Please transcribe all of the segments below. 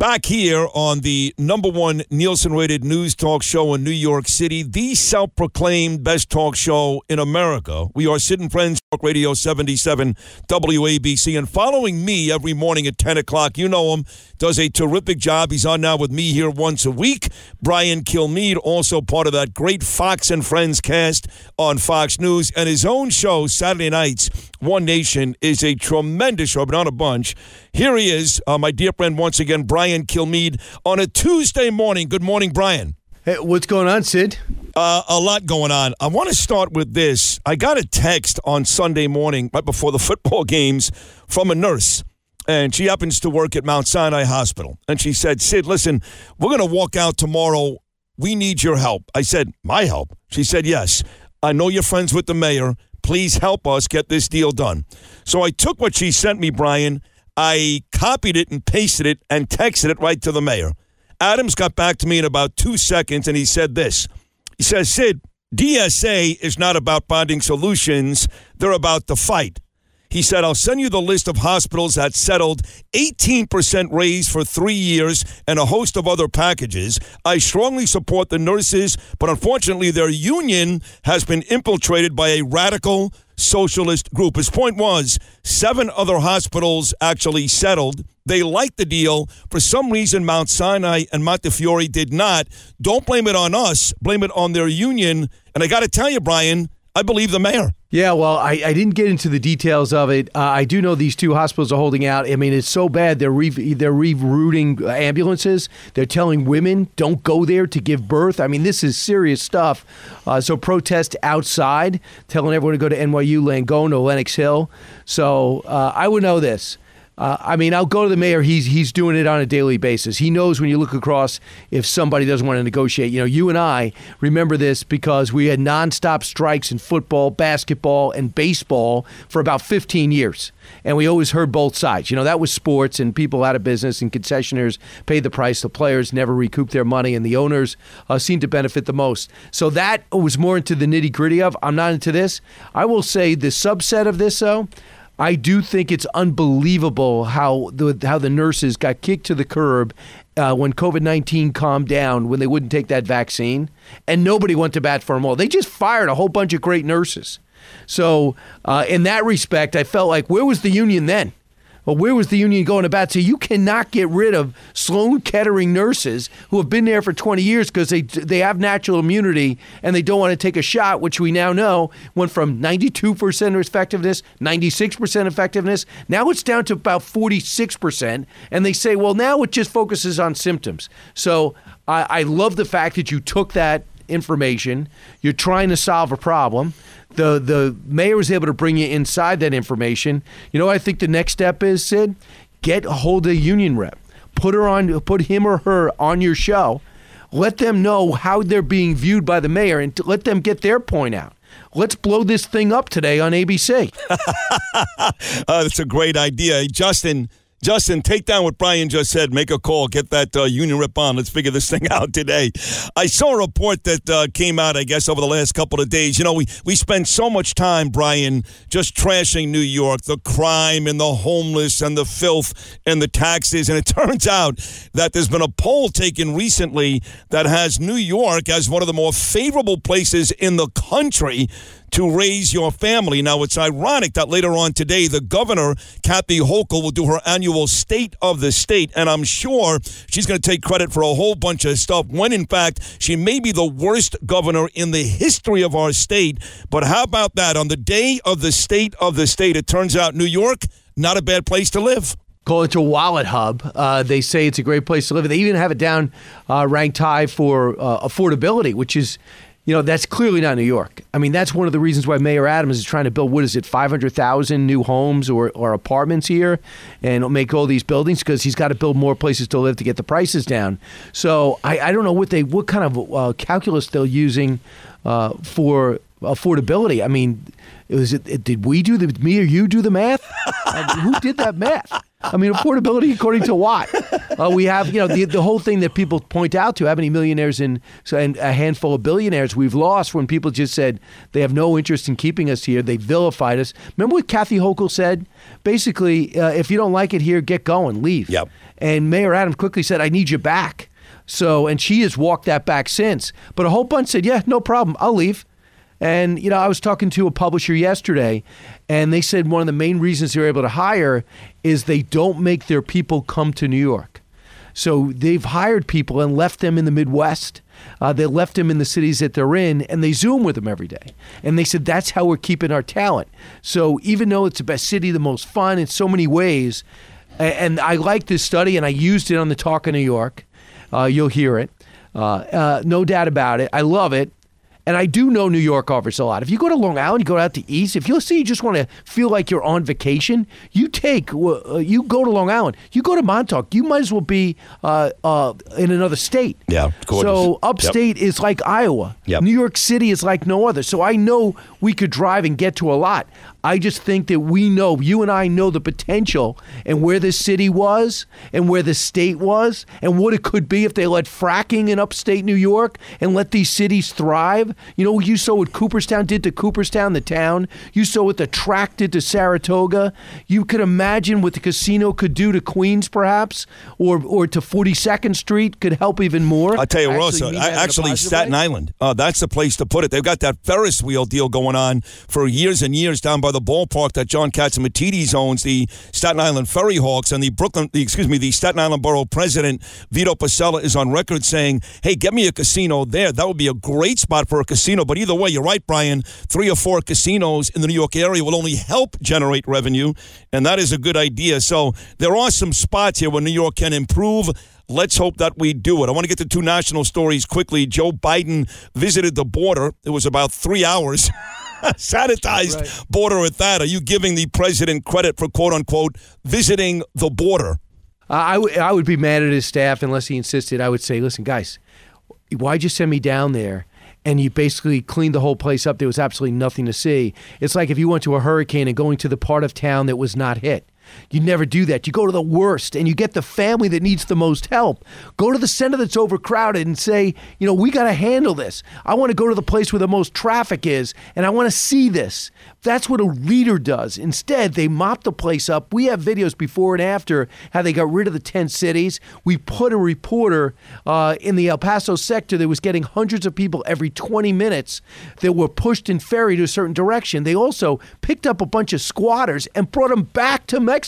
Back here on the number one Nielsen rated news talk show in New York City, the self proclaimed best talk show in America. We are and Friends Talk Radio 77 WABC. And following me every morning at 10 o'clock, you know him, does a terrific job. He's on now with me here once a week. Brian Kilmeade, also part of that great Fox and Friends cast on Fox News. And his own show, Saturday nights, One Nation, is a tremendous show, but not a bunch. Here he is, uh, my dear friend, once again, Brian Kilmeade, on a Tuesday morning. Good morning, Brian. Hey, what's going on, Sid? Uh, a lot going on. I want to start with this. I got a text on Sunday morning, right before the football games, from a nurse. And she happens to work at Mount Sinai Hospital. And she said, Sid, listen, we're going to walk out tomorrow. We need your help. I said, My help? She said, Yes. I know you're friends with the mayor. Please help us get this deal done. So I took what she sent me, Brian, I copied it and pasted it and texted it right to the mayor. Adams got back to me in about two seconds and he said this. He says, Sid, DSA is not about finding solutions, they're about the fight. He said, I'll send you the list of hospitals that settled 18% raise for three years and a host of other packages. I strongly support the nurses, but unfortunately, their union has been infiltrated by a radical socialist group. His point was seven other hospitals actually settled. They liked the deal. For some reason, Mount Sinai and Montefiore did not. Don't blame it on us, blame it on their union. And I got to tell you, Brian, I believe the mayor. Yeah, well, I, I didn't get into the details of it. Uh, I do know these two hospitals are holding out. I mean, it's so bad they're re- they're rerouting ambulances. They're telling women don't go there to give birth. I mean, this is serious stuff. Uh, so protest outside, telling everyone to go to NYU, Langone, or Lenox Hill. So uh, I would know this. Uh, I mean, I'll go to the mayor. He's he's doing it on a daily basis. He knows when you look across if somebody doesn't want to negotiate. You know, you and I remember this because we had nonstop strikes in football, basketball, and baseball for about 15 years, and we always heard both sides. You know, that was sports, and people out of business, and concessionaires paid the price. The players never recouped their money, and the owners uh, seemed to benefit the most. So that was more into the nitty gritty of. I'm not into this. I will say the subset of this though. I do think it's unbelievable how the how the nurses got kicked to the curb uh, when COVID nineteen calmed down when they wouldn't take that vaccine, and nobody went to bat for them all. They just fired a whole bunch of great nurses. So uh, in that respect, I felt like where was the union then? Well, where was the union going about? So you cannot get rid of Sloan Kettering nurses who have been there for 20 years because they they have natural immunity and they don't want to take a shot, which we now know went from 92% effectiveness, 96% effectiveness. Now it's down to about 46%. And they say, well, now it just focuses on symptoms. So I, I love the fact that you took that information, you're trying to solve a problem the the mayor was able to bring you inside that information. You know, I think the next step is Sid, get a hold of a union rep, put her on, put him or her on your show, let them know how they're being viewed by the mayor, and let them get their point out. Let's blow this thing up today on ABC. uh, that's a great idea, Justin. Justin, take down what Brian just said. Make a call. Get that uh, union rep on. Let's figure this thing out today. I saw a report that uh, came out, I guess, over the last couple of days. You know, we, we spend so much time, Brian, just trashing New York, the crime and the homeless and the filth and the taxes. And it turns out that there's been a poll taken recently that has New York as one of the more favorable places in the country to raise your family. Now, it's ironic that later on today, the governor, Kathy Hochul, will do her annual State of the State, and I'm sure she's going to take credit for a whole bunch of stuff when, in fact, she may be the worst governor in the history of our state. But how about that? On the day of the State of the State, it turns out New York, not a bad place to live call it a WalletHub. Uh, they say it's a great place to live. They even have it down uh, ranked high for uh, affordability, which is you know, that's clearly not New York. I mean, that's one of the reasons why Mayor Adams is trying to build, what is it, 500,000 new homes or, or apartments here and make all these buildings because he's got to build more places to live to get the prices down. So I, I don't know what they, what kind of uh, calculus they're using uh, for affordability. I mean, was it, did we do the, me or you do the math? who did that math? I mean, affordability according to what? Uh, we have, you know, the, the whole thing that people point out to how many millionaires and, and a handful of billionaires we've lost when people just said they have no interest in keeping us here. They vilified us. Remember what Kathy Hochul said? Basically, uh, if you don't like it here, get going, leave. Yep. And Mayor Adams quickly said, I need you back. So, and she has walked that back since. But a whole bunch said, yeah, no problem, I'll leave. And, you know, I was talking to a publisher yesterday, and they said one of the main reasons they're able to hire is they don't make their people come to New York. So they've hired people and left them in the Midwest. Uh, they left them in the cities that they're in, and they Zoom with them every day. And they said that's how we're keeping our talent. So even though it's the best city, the most fun in so many ways, and I like this study, and I used it on the Talk of New York. Uh, you'll hear it. Uh, uh, no doubt about it. I love it. And I do know New York offers a lot. If you go to Long Island, you go out to East. If you see you just want to feel like you're on vacation, you take uh, you go to Long Island. You go to Montauk. You might as well be uh, uh, in another state. Yeah, gorgeous. So upstate Yep. is like Iowa. Yep. New York City is like no other. So I know we could drive and get to a lot. I just think that we know, you and I know the potential and where this city was and where the state was and what it could be if they let fracking in upstate New York and let these cities thrive. You know, you saw what Cooperstown did to Cooperstown, the town. You saw what the track did to Saratoga. You could imagine what the casino could do to Queens, perhaps, or or to 42nd Street could help even more. I'll tell you, Actually Rosa, I, that in a actually, Staten way. Island. Uh, that's the place to put it. They've got that Ferris wheel deal going on for years and years down by the ballpark that John Catsimatidis owns, the Staten Island Ferry Hawks, and the Brooklyn, the, excuse me, the Staten Island Borough President Vito Fossella is on record saying, "Hey, get me a casino there. That would be a great spot for a casino." But either way, you're right, Brian. Three or four casinos in the New York area will only help generate revenue, and that is a good idea. So there are some spots here where New York can improve. Let's hope that we do it. I want to get to two national stories quickly. Joe Biden visited the border. It was about three hours. Sanitized Right. border at that. Are you giving the president credit for quote unquote visiting the border? Uh, I, w- I would be mad at his staff unless he insisted. I would say, listen, guys, why'd you send me down there? And you basically cleaned the whole place up. There was absolutely nothing to see. It's like if you went to a hurricane and going to the part of town that was not hit. You never do that. You go to the worst and you get the family that needs the most help. Go to the center that's overcrowded and say, you know, we got to handle this. I want to go to the place where the most traffic is and I want to see this. That's what a leader does. Instead, they mop the place up. We have videos before and after how they got rid of the 10 cities. We put a reporter uh, in the El Paso sector that was getting hundreds of people every 20 minutes that were pushed and ferried to a certain direction. They also picked up a bunch of squatters and brought them back to Mexico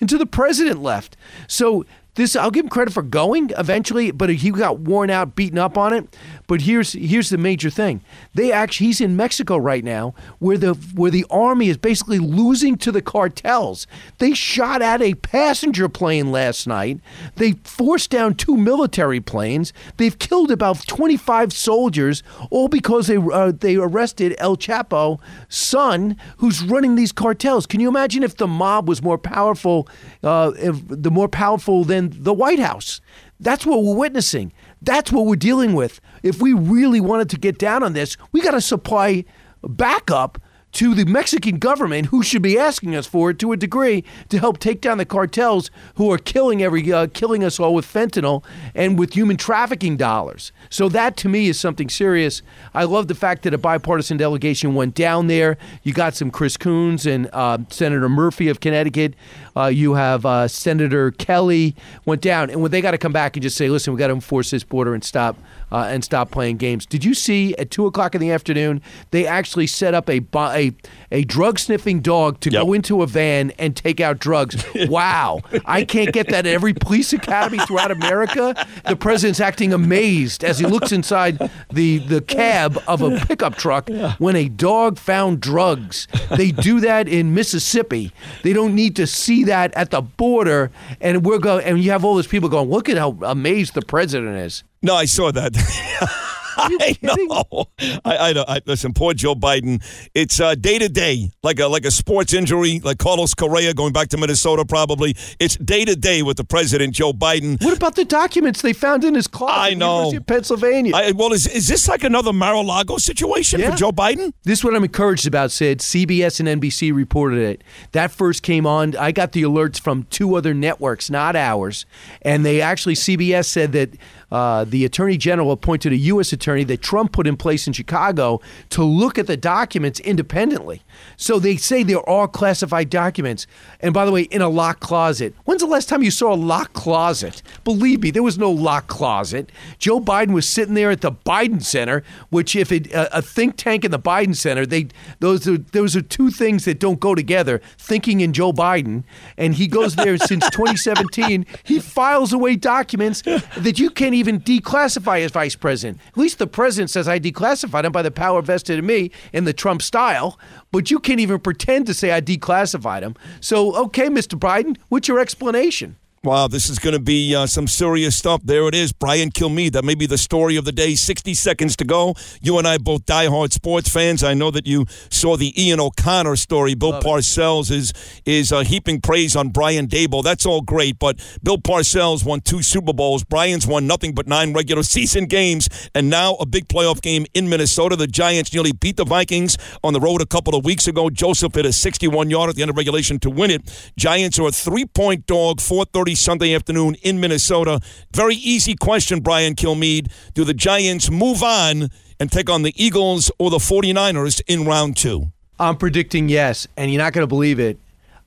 until the president left. So this I'll give him credit for going eventually, but he got worn out, beaten up on it. But here's here's the major thing: they actually he's in Mexico right now, where the where the army is basically losing to the cartels. They shot at a passenger plane last night. They forced down two military planes. They've killed about 25 soldiers, all because they uh, they arrested El Chapo son, who's running these cartels. Can you imagine if the mob was more powerful, uh, if the more powerful than the White House? That's what we're witnessing. That's what we're dealing with. If we really wanted to get down on this, we got to supply backup to the Mexican government, who should be asking us for it to a degree to help take down the cartels who are killing every uh, killing us all with fentanyl and with human trafficking dollars. So that to me is something serious. I love the fact that a bipartisan delegation went down there. You got some Chris Coons and uh, Senator Murphy of Connecticut. Uh, you have uh, Senator Kelly went down, and when they got to come back and just say, "Listen, we got to enforce this border and stop uh, and stop playing games." Did you see at two o'clock in the afternoon they actually set up a a a drug sniffing dog to Yep. go into a van and take out drugs? wow, I can't get that at every police academy throughout America. The president's acting amazed as he looks inside the the cab of a pickup truck when a dog found drugs. They do that in Mississippi. They don't need to see that at the border, and we're going. And you have all those people going, "Look at how amazed the president is." No, I saw that. I know. I, I know. I, listen, poor Joe Biden. It's uh, day to day, like a like a sports injury, like Carlos Correa going back to Minnesota. Probably it's day to day with the president, Joe Biden. What about the documents they found in his closet? I know. University of Pennsylvania. I, well, is is this like another Mar-a-Lago situation Yeah. for Joe Biden? This is what I'm encouraged about, Sid. CBS and NBC reported it. That first came on. I got the alerts from two other networks, not ours. And they actually, CBS said that uh, the attorney general appointed a U.S. attorney that Trump put in place in Chicago to look at the documents independently. So they say they're all classified documents. And by the way, in a locked closet. When's the last time you saw a locked closet? Believe me, there was no locked closet. Joe Biden was sitting there at the Biden Center, which if it, a, a think tank in the Biden Center, they those are those are two things that don't go together. Thinking and Joe Biden, and he goes there since 2017. He files away documents that you can't even declassify as vice president. At least the president says I declassified him by the power vested in me in the Trump style. But you can't even pretend to say I declassified him. So, okay, Mr. Biden, what's your explanation? Wow, this is going to be uh, some serious stuff. There it is, Brian Kilmeade. That may be the story of the day. 60 seconds to go. You and I both diehard sports fans. I know that you saw the Ian O'Connor story. Bill Parcells is is uh, heaping praise on Brian Daboll. That's all great, but Bill Parcells won two Super Bowls. Brian's won nothing but nine regular season games, and now a big playoff game in Minnesota. The Giants nearly beat the Vikings on the road a couple of weeks ago. Joseph hit a 61 yard at the end of regulation to win it. Giants are a three point dog, 4:30 Sunday afternoon in Minnesota. Very easy question, Brian Kilmeade. Do the Giants move on and take on the Eagles or the 49ers in round two? I'm predicting yes, and you're not going to believe it.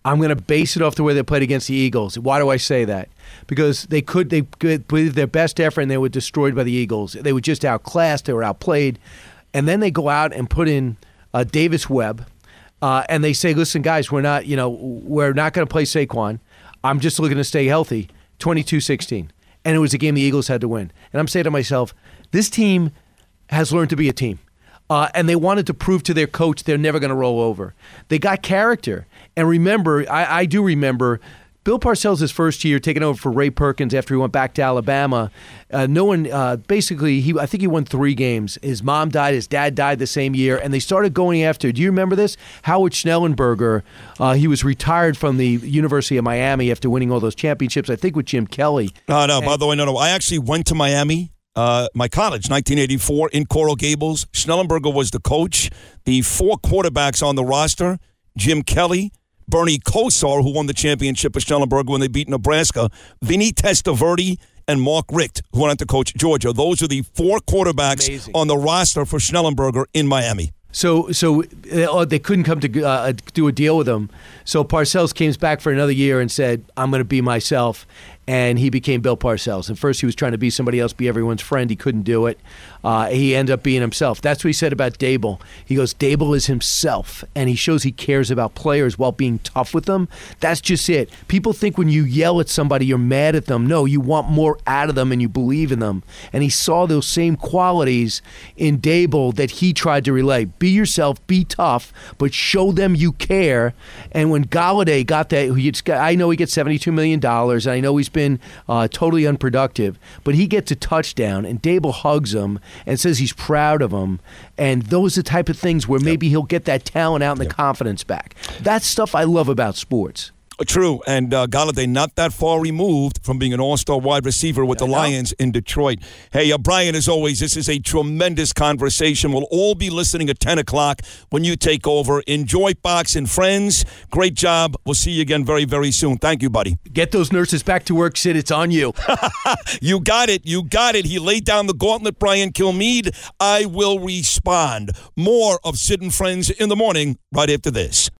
I'm going to base it off the way they played against the Eagles. Why do I say that? Because they could they could put their best effort and they were destroyed by the Eagles. They were just outclassed. They were outplayed, and then they go out and put in uh, Davis Webb, uh, and they say, "Listen, guys, we're not you know we're not going to play Saquon. I'm just looking to stay healthy." 22-16, and it was a game the Eagles had to win. And I'm saying to myself, this team has learned to be a team. Uh, and they wanted to prove to their coach they're never going to roll over. They got character. And remember, I, I do remember Bill Parcells' his first year taking over for Ray Perkins after he went back to Alabama. Uh, no one, uh, basically, he I think he won three games. His mom died, his dad died the same year, and they started going after. Do you remember this? Howard Schnellenberger. Uh, he was retired from the University of Miami after winning all those championships. I think with Jim Kelly. No, no. By the way, no, no. I actually went to Miami, uh, my college, 1984, in Coral Gables. Schnellenberger was the coach. The four quarterbacks on the roster: Jim Kelly, Bernie Kosar, who won the championship with Schnellenberger when they beat Nebraska, Vinny Testaverde, and Mark Richt, who went on to coach Georgia. Those are the four quarterbacks Amazing. on the roster for Schnellenberger in Miami. So, so uh, they couldn't come to uh, do a deal with him. So Parcells came back for another year and said, "I'm going to be myself." And he became Bill Parcells. And first, he was trying to be somebody else, be everyone's friend. He couldn't do it. Uh, he ended up being himself. That's what he said about Daboll. He goes, Daboll is himself, and he shows he cares about players while being tough with them. That's just it. People think when you yell at somebody, you're mad at them. No, you want more out of them, and you believe in them. And he saw those same qualities in Daboll that he tried to relay. Be yourself, be tough, but show them you care. And when Golladay got that, I know he gets $72 million, and I know he's been uh, totally unproductive, but he gets a touchdown, and Daboll hugs him and says he's proud of him. And those are the type of things where maybe he'll get that talent out and the confidence back. That's stuff I love about sports. True, and uh, Golladay not that far removed from being an all-star wide receiver with the. Lions in Detroit. Hey, uh, Brian, as always, this is a tremendous conversation. We'll all be listening at 10 o'clock when you take over. Enjoy Fox and Friends. Great job. We'll see you again very, very soon. Thank you, buddy. Get those nurses back to work, Sid. It's on you. You got it. You got it. He laid down the gauntlet, Brian Kilmeade. I will respond. More of Sid and Friends in the morning right after this.